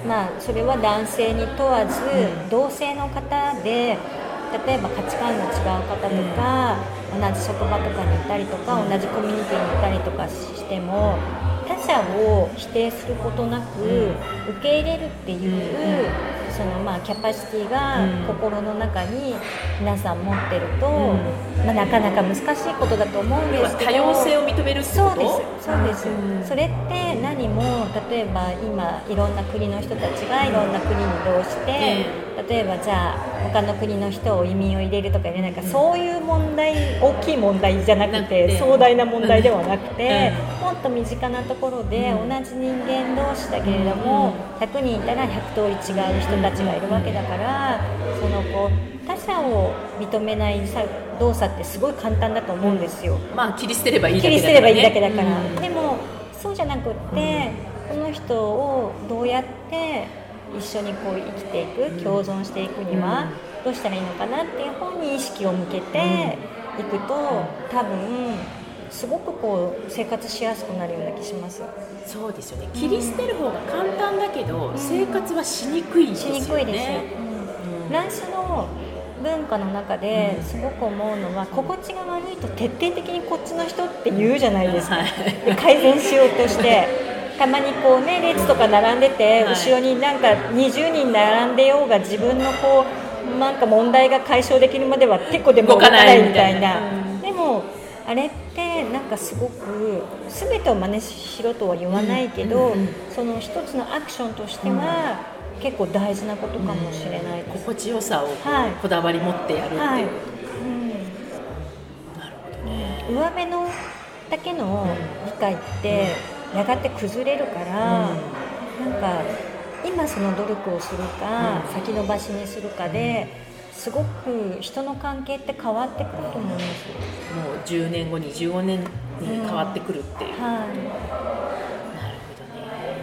まあそれは男性に問わず同性の方で例えば価値観の違う方とか、同じ職場とかにいたりとか同じコミュニティにいたりとかしても他者を否定することなく受け入れるっていう、そのまあキャパシティが心の中に皆さん持ってると、まあ、なかなか難しいことだと思うんですけど多様性を認めるってそうこと？ですそうです、それって何も例えば今いろんな国の人たちがいろんな国に移動して、え例えばじゃあ他の国の人を移民を入れるとか入れないか、そういう問題大きい問題じゃなくてて。壮大な問題ではなくて、うもっと身近なところで同じ人間同士だけれども、100人いたら100通り違う人たちがいるわけだからそのこう他者を認めないさ動作ってすごい簡単だと思うんですよ。まあ切り捨てればいいだ切りけだから、ね、捨てればいいだけだから、うん。でもそうじゃなくって、この人をどうやって一緒にこう生きていく共存していくにはどうしたらいいのかなっていう方に意識を向けて、行くと多分すごくこう生活しやすくなるような気します。そうですよね。切り捨てる方が簡単だけど、生活はしにくいですよね。しにくいです、うん、フランスの文化の中ですごく思うのは、心地が悪いと徹底的にこっちの人って言うじゃないですか、で改善しようとして たまにこうね列とか並んでて、後ろになんか20人並んでようが自分のこうなんか問題が解消できるまではてこでも動かないみたいな。でもあれってなんかすごく全てを真似しろとは言わないけど、その一つのアクションとしては、結構大事なことかもしれない心地よさをこだわり持ってやるっていう、はい、うん、なるほどね。上辺のだけの理解ってやがて崩れるから、うん、なんか今その努力をするか、先延ばしにするかですごく人の関係って変わってくると思うんですもう10年後に15年に変わってくるっていう、うん、はい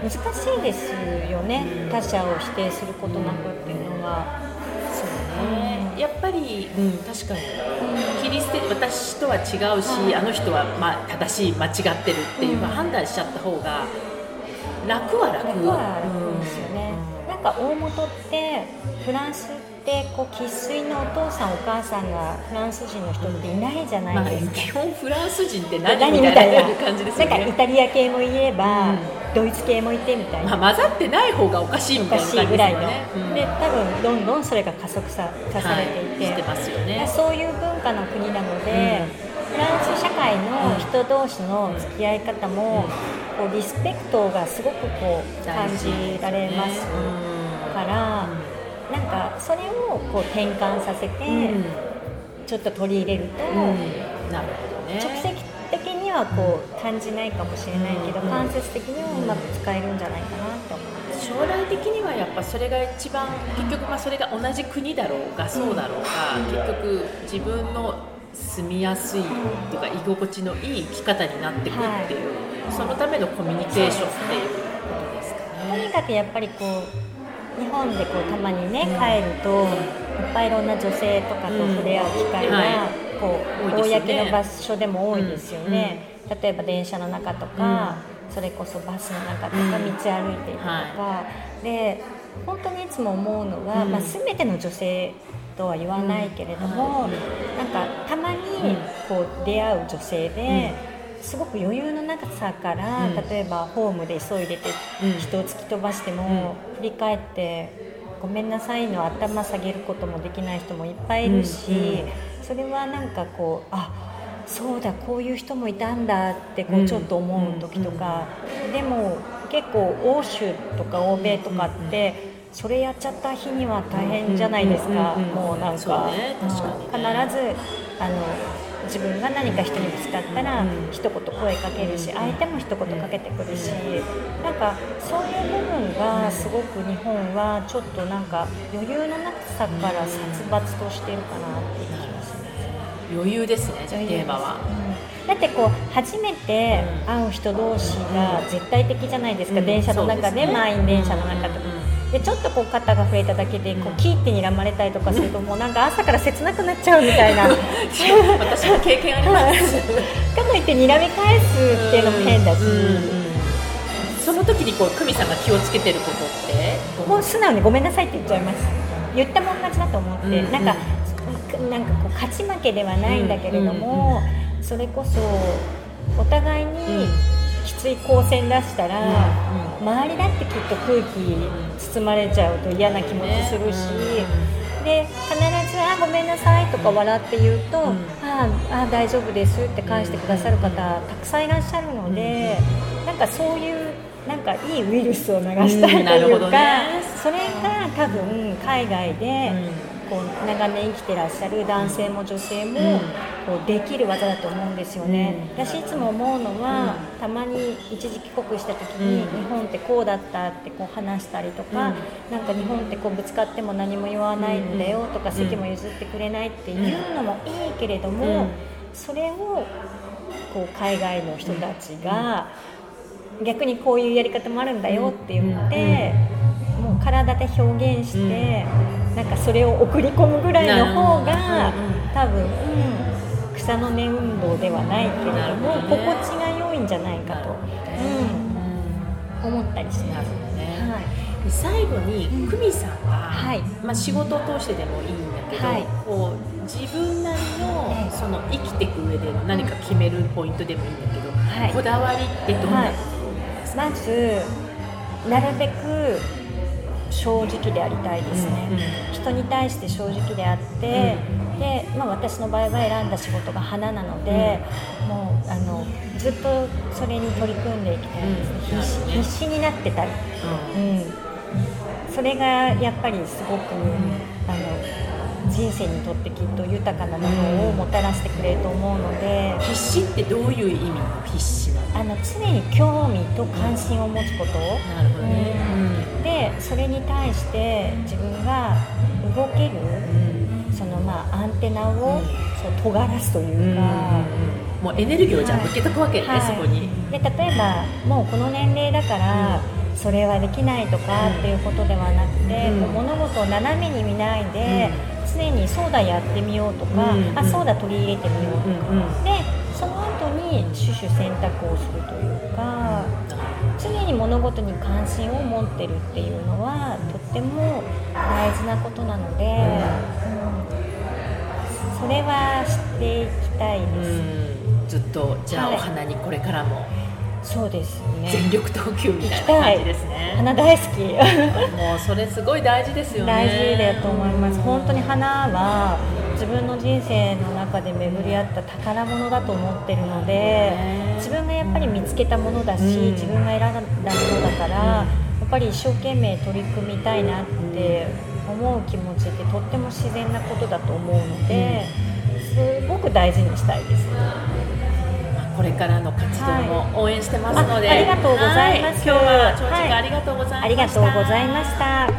難しいですよね、他者を否定することなくっていうのは。そうね、やっぱり、うん、確かに、切り捨て私とは違うし、あの人は、まあ、正しい間違ってるっていう、判断しちゃった方が楽は楽楽は楽ですよね、なんか大元ってフランスってこう生粋のお父さんお母さんがフランス人の人っていないじゃないですか、まあ、基本フランス人って何みたいな 感じですよね。なんかイタリア系もいれば、うん。ドイツ系もいてみたいな、まあ、混ざってない方がおかしいみたいな感じですよね。ぐらいの、うん、で多分どんどんそれが加速さ化されていて、はい、ますよね、そういう文化の国なので、うん、フランス社会の人同士の付き合い方も、こうリスペクトがすごくこう感じられますから、なんかそれをこう転換させて、ちょっと取り入れると、なるほどね。直接的にはこう感じないかもしれないけど、間接的にはうまく使えるんじゃないかなと思います。将来的にはやっぱそれが一番結局まあそれが同じ国だろうがそうだろうが、結局自分の住みやすいとか居心地のいい生き方になっていくっていう、はい、そのためのコミュニケーションっていうことですかね。とにかくやっぱりこう日本でこうたまにね帰ると、いっぱいいろんな女性とかと触れ合う機会が、はい。こう、ね、公の場所でも多いですよね、うん、例えば電車の中とか、うん、それこそバスの中とか、道歩いているとか、はい、で本当にいつも思うのは、まあ、全ての女性とは言わないけれども、なんかたまにこう出会う女性で、すごく余裕の長さから、うん、例えばホームで急いでて人を突き飛ばしても、振り返ってごめんなさいの頭下げることもできない人もいっぱいいるし、それはなんかこうあそうだこういう人もいたんだってこうちょっと思う時とか、でも結構欧州とか欧米とかって、それやっちゃった日には大変じゃないですか、もうなんか、ね、必ずあの自分が何か人にぶつかったら一言声かけるし相手も一言かけてくるしなんかそういう部分がすごく日本はちょっとなんか余裕のなさから殺伐としてるかなっていう気がします。余裕ですねじゃあテーマは、うん、だってこう初めて会う人同士が絶対的じゃないですか、うん、電車の中で、ね、満員電車の中とか。でちょっとこう肩が触れただけでこうキーって睨まれたりとかするともう なんか朝から切なくなっちゃうみたいな。私も経験あります。かといって睨み返すっていうのも変だし、その時にこう久美さんが気をつけてることって？もう素直にごめんなさいって言っちゃいます。言ったもん勝ちだと思って、うんうん、なんかなんかこう勝ち負けではないんだけれども、それこそお互いにきつい光線出したら、周りだってきっと空気包まれちゃうと嫌な気持ちするし。で必ず「あごめんなさい」とか笑って言うと「うん、ああ大丈夫です」って返してくださる方たくさんいらっしゃるので、うん、なんかそういうなんかいいウイルスを流したいというか、それが多分海外でこう長年生きてらっしゃる男性も女性もこうできる技だと思うんですよね、私いつも思うのは、たまに一時帰国した時に、日本ってこうだったってこう話したりとか、なんか日本ってこうぶつかっても何も言わないんだよとか、席も譲ってくれないっていうのもいいけれども、それをこう海外の人たちが逆にこういうやり方もあるんだよって言って、もう体で表現して。なんかそれを送り込むぐらいの方が多分、うん、草の根運動ではないけれども、ね、心地が良いんじゃないかと、うん、思ったりします。ね、はい、最後に久美さんが、はい、まあ、仕事を通してでもいいんだけど、はい、こう自分なりのその生きていく上での何か決めるポイントでもいいんだけど、はい、こだわりってどんな、はい、まずなるべく正直でありたいですね、うん、人に対して正直であって、うん、で、まあ、私の場合は選んだ仕事が花なので、うん、もうあのずっとそれに取り組んでいきたいですね、必死必死になってたい、うん、それがやっぱりすごく、あの人生にとってきっと豊かなものをもたらしてくれると思うので、必死ってどういう意味の必死あの常に興味と関心を持つこと、なるほどね、うん、でそれに対して自分が動ける、うん、そのまあアンテナを、そう尖らすというか、もうエネルギーをじゃあ向けとくわけね、はい、そこに。で例えばもうこの年齢だから、それはできないとかっていうことではなくて、うん、物事を斜めに見ないで、うん、常にそうだやってみようとか、うん、あそうだ取り入れてみようとか、でその後に取捨選択をするというか常に物事に関心を持ってるっていうのはとっても大事なことなので、うん、それは知っていきたいです。ずっとじゃあ、お花にこれからも、そうですね。全力投球みたいな感じですね。花大好き。もうそれすごい大事ですよね。大事だと思います。本当に花は自分の人生の中で巡り合った宝物だと思ってるので自分がやっぱり見つけたものだし、自分が選んだものだから、やっぱり一生懸命取り組みたいなって思う気持ちってとっても自然なことだと思うので、すごく大事にしたいです。これからの活動も応援してますので、はい、ありがとうございます。今日は長時間ありがとうございました、はい、ありがとうございました。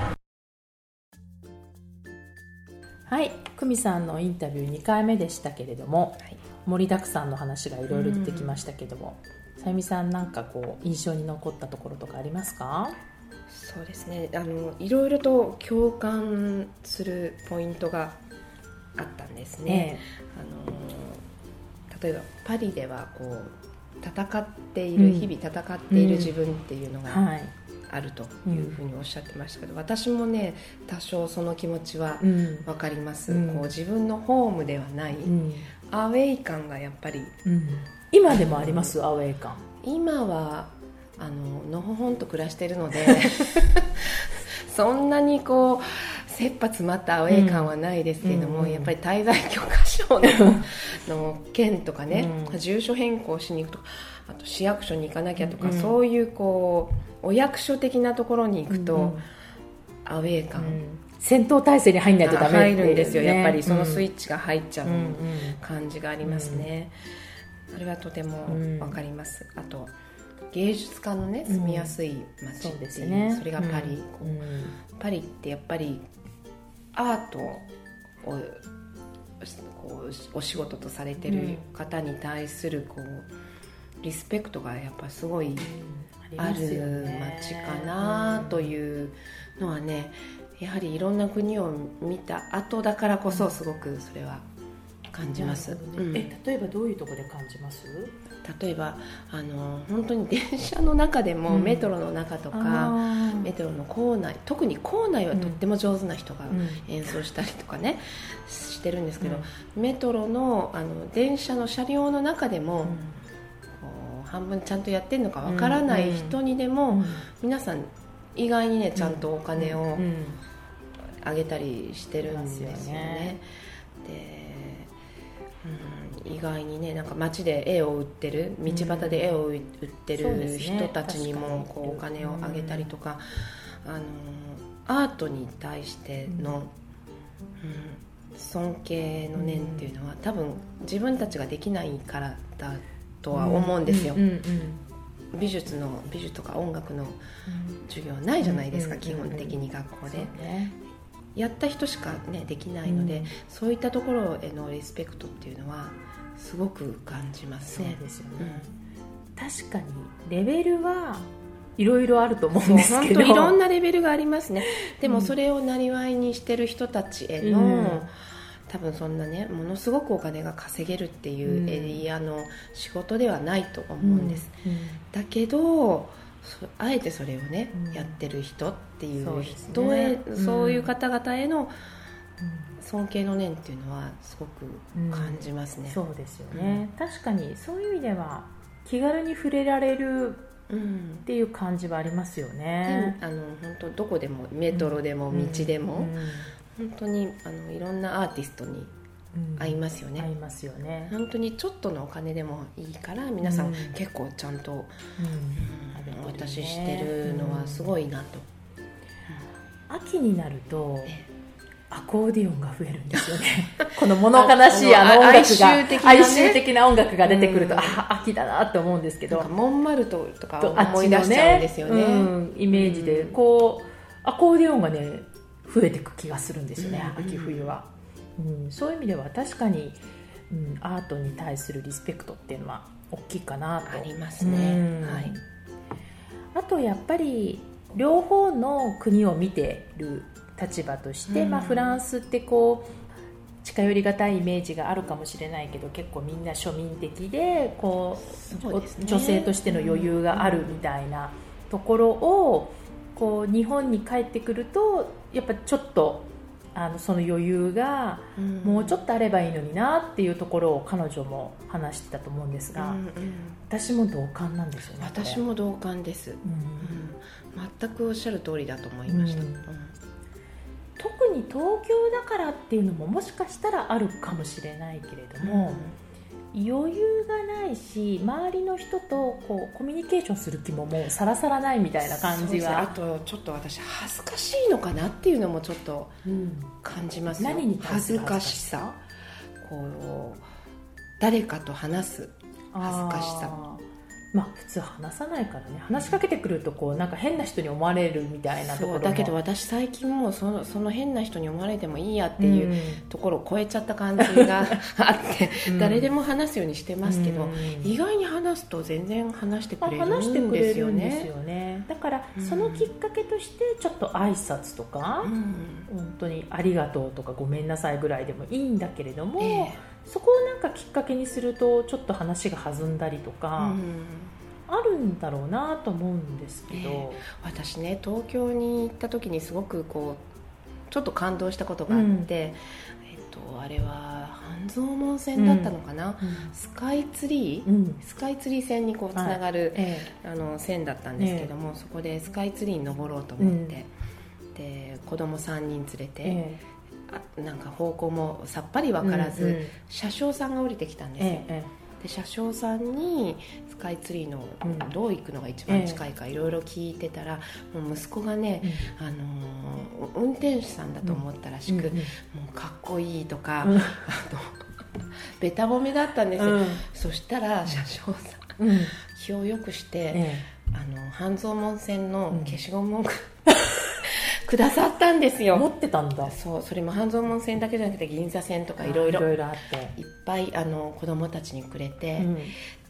はい、久美さんのインタビュー2回目でしたけれども、はい、盛りだくさんの話がいろいろ出てきましたけども、さゆみさんなんかこう印象に残ったところとかありますか？そうですね。あのいろいろと共感するポイントがあったんですね、え。あの例えばパリではこう戦っている、うん、日々戦っている自分っていうのが、あるというふうにおっしゃってましたけど、うん、私もね多少その気持ちは分かります、うん、こう自分のホームではない、アウェイ感がやっぱり、今でもあります？アウェイ感。今はあののほほんと暮らしてるので そんなにこう切羽詰まったアウェイ感はないですけれども、うん、やっぱり滞在許可証の の件とかね、うん、住所変更しに行くとかあと市役所に行かなきゃとか、うん、そういうこうお役所的なところに行くと、うん、アウェー感、うん、戦闘態勢に入んないとダメ、ね、入るんですよ。やっぱりそのスイッチが入っちゃう感じがありますね、それはとても分かります、あと芸術家のね住みやすい街っていう、そね、それがパリ、パリってやっぱりアートをこうお仕事とされてる方に対するこうリスペクトがやっぱすごいある街かなというのはねやはりいろんな国を見た後だからこそすごくそれは感じます、ね。うん、え例えばどういうところで感じます？例えばあの本当に電車の中でも、メトロの中とかメトロの構内特に構内はとっても上手な人が演奏したりとかね、してるんですけど、メトロのあの電車の車両の中でも、半分ちゃんとやってるのかわからない人にでも、皆さん意外にねちゃんとお金をあげたりしてるんですよね。でうん、意外にねなんか街で絵を売ってる道端で絵を売ってる人たちにもこうお金をあげたりとか、あのアートに対しての、うん、尊敬の念っていうのは多分自分たちができないからだとは思うんですよ、美術の美術とか音楽の授業ないじゃないですか、基本的に学校で、やった人しか、ね、できないので、うん、そういったところへのリスペクトっていうのはすごく感じますね。そうですよね、うん、確かにレベルはいろいろあると思うんですけど。いろんなレベルがありますね。でもそれをなりわいにしてる人たちへの、多分そんなねものすごくお金が稼げるっていうエリアの仕事ではないと思うんです、だけどそあえてそれをね、うん。やってる人っていう人へうん。そういう方々への尊敬の念っていうのはすごく感じますね、そうですよね、確かにそういう意味では気軽に触れられるうん。っていう感じはありますよね。であの本当どこでもメトロでも道でも、本当にあのいろんなアーティストに会いますよね、合いますよね、本当にちょっとのお金でもいいから皆さん、うん。結構ちゃんと、うん。私してるのはすごいなと、秋になるとえアコーディオンが増えるんですよね。この物悲しいあの音楽があ哀愁的哀愁的な音楽が出てくると、うん。あ秋だなって思うんですけど。モンマルトとかとあっ思い出しちゃうんねですよね。うんイメージで。うん。こうアコーディオンがね増えていく気がするんですよね、うん。秋冬は、うん、そういう意味では確かに、うん、アートに対するリスペクトっていうのは大きいかなと。ありますね、うん。はい。あとやっぱり両方の国を見てる立場として、うん。まあ、フランスってこう近寄りがたいイメージがあるかもしれないけど結構みんな庶民的でこうね。女性としての余裕があるみたいなところをこう日本に帰ってくるとやっぱちょっとあのその余裕がうん。もうちょっとあればいいのになっていうところを彼女も話してたと思うんですが、うんうん。私も同感なんですよね私も同感です、うん。うん。全くおっしゃる通りだと思いました、うん。うん特に東京だからっていうのももしかしたらあるかもしれないけれども、余裕がないし周りの人とこうコミュニケーションする気ももうさらさらないみたいな感じそうですね。あは、とちょっと私恥ずかしいのかなっていうのもちょっとうん感じますよ。何に対恥ずかししさ。こう誰かと話す恥ずかしさまあ普通話さないからね。話しかけてくるとこうなんか変な人に思われるみたいなところも。そうだけど私最近もうそのその変な人に思われてもいいやっていううところを超えちゃった感じが あって、うん。誰でも話すようにしてますけど、うん。意外に話すと全然話してまあくれる話してくんですよれるんですね。よね。だからうん。そのきっかけとしてちょっと挨拶とか、うん。本当にありがとうとかごめんなさいぐらいでもいいんだけれども、ええそこをなんかきっかけにするとちょっと話が弾んだりとか、うん。あるんだろうなと思うんですけど、え私ね東京に行った時にすごくこうちょっと感動したことがあって、うん。えっと、あれは半蔵門線だったのかな、スカイツリー、うん。スカイツリー線にこうつながる、えあの線だったんですけども、そこでスカイツリーに登ろうと思って、で子供3人連れて、えあなんか方向もさっぱり分からず、うんうん。車掌さんが降りてきたんですよ、ええで車掌さんにスカイツリーのうん。どう行くのが一番近いかいろいろ聞いてたら、もう息子がね、えあのー運転手さんだと思ったらしく、うんうんもうかっこいいとか、うん。あのベタ褒めだったんですよ、うん。そしたら車掌さんうん。気をよくして、えあの半蔵門線の消しゴムを、くださったんですえ持よってたんだ。そうそれも半蔵門線だけじゃなくて銀座線とかいろいろいって。いっぱいあの子供たちにくれて、うん。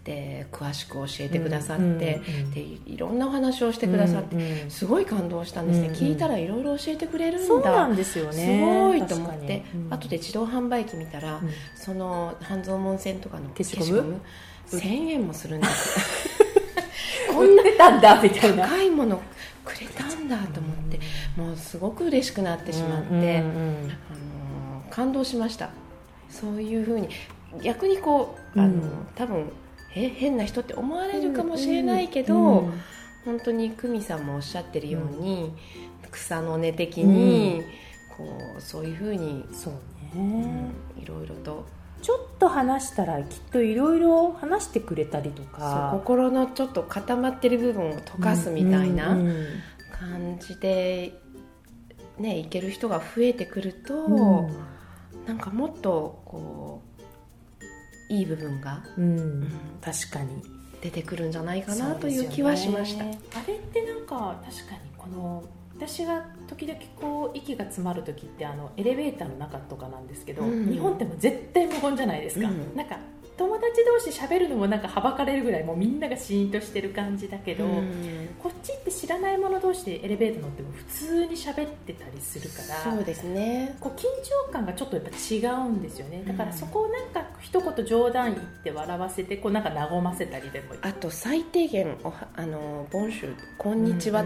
で詳しく教えてくださって、うんうんでいいろんなお話をしてくださって、うんうん。すごい感動したんですね、うんうん。聞いたらいろいろ教えてくれるんだ。そうなんですよね。すごいと思って。うん。後で自動販売機見たら、うん。その半蔵門線とかの消しゴム1000円もするんです。こんな。高いものくれたんだと思って、もうすごく嬉しくなってしまって、うんうんうん。あのー感動しました。そういうふうに。逆にこうあの、うん多分え変な人って思われるかもしれないけど、うん本当に久美さんもおっしゃってるように、草の根的に、こうそういうふうに、そううんね、いろいろと。ちょっと話したらきっといろいろ話してくれたりとか。心のちょっと固まってる部分を溶かすみたいなうんうん。感じで、ね、いける人が増えてくると、うん。なんかもっとこういい部分が、うん。うん確かに。出てくるんじゃないかなという気はしました。あれってなんか確かにこの私が時々こう息が詰まる時ってあのエレベーターの中とかなんですけど、うん。日本ってもう絶対無言じゃないですか、うん。なんか友達同士喋るのもなんかはばかれるぐらいもうみんながシーンとしてる感じだけど、こっちって知らない者同士でエレベーター乗っても普通に喋ってたりするからそうですね。こう緊張感がちょっとやっぱ違うんですよね。だからそこをなんか一言冗談言って笑わせてこうなんか和ませたりでもあと最低限おはあのボンシュこんにちは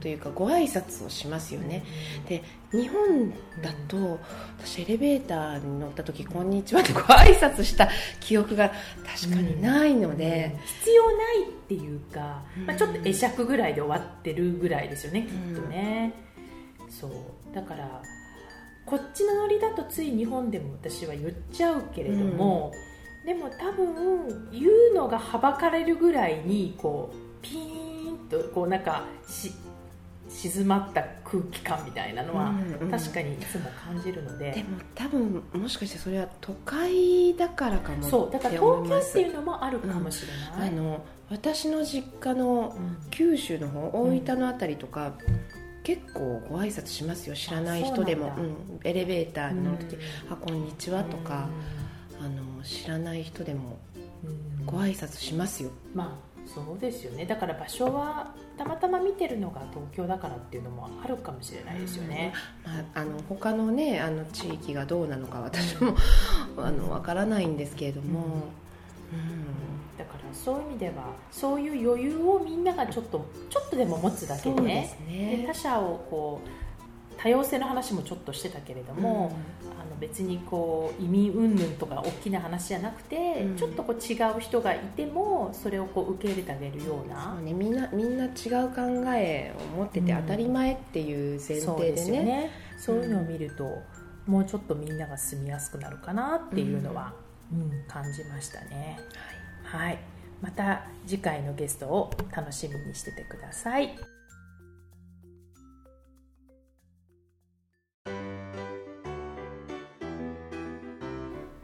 というかご挨拶をしますよね、で日本だと、私エレベーターに乗った時「こんにちは」ってご挨拶した記憶が確かにないので、必要ないっていうか、まあ、ちょっと会釈ぐらいで終わってるぐらいですよね、きっとね、そう。だからこっちのノリだとつい日本でも私は言っちゃうけれども、でも多分言うのがはばかれるぐらいにこうピーンとこうなんかし静まった空気感みたいなのは確かにいつも感じるので、でも多分もしかしてそれは都会だからかもそうだから東京っていうのもあるかもしれない、うん、あの私の実家の九州の方、うん、大分の辺りとか、結構ご挨拶しますよ。知らない人でも、うん、エレベーターに乗る時「あこんにちは」とか、あの知らない人でもご挨拶しますよ、まあそうですよね。だから場所はたまたま見てるのが東京だからっていうのもあるかもしれないですよね、まあ、あの他のねあの地域がどうなのか私もあの分からないんですけれども、うん、うん、だからそういう意味ではそういう余裕をみんながちょっとちょっとでも持つだけでね。で、ね、他者をこう多様性の話もちょっとしてたけれども、うん、別にこう移民云々とか大きな話じゃなくて、うん、ちょっとこう違う人がいてもそれをこう受け入れてあげるような。そう、ね、みんなみんな違う考えを持ってて当たり前っていう前提でね,、うん、ね。そういうのを見ると、もうちょっとみんなが住みやすくなるかなっていうのは、うん感じましたね。はい、はい、また次回のゲストを楽しみにしててください。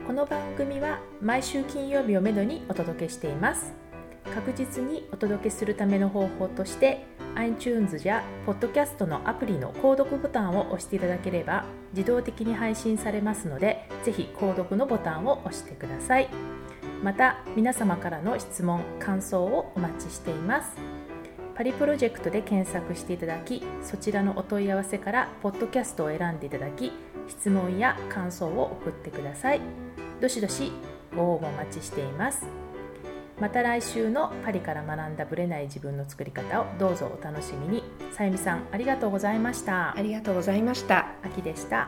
この番組は毎週金曜日をめどにお届けしています。確実にお届けするための方法として iTunes や Podcast のアプリの購読ボタンを押していただければ自動的に配信されますのでぜひ購読のボタンを押してください。また皆様からの質問感想をお待ちしています。パリプロジェクトで検索していただきそちらのお問い合わせからポッドキャストを選んでいただき質問や感想を送ってください。どしどしご応募お待ちしています。また来週のパリから学んだブレない自分の作り方をどうぞお楽しみに。さゆみさんありがとうございました。ありがとうございました。秋でした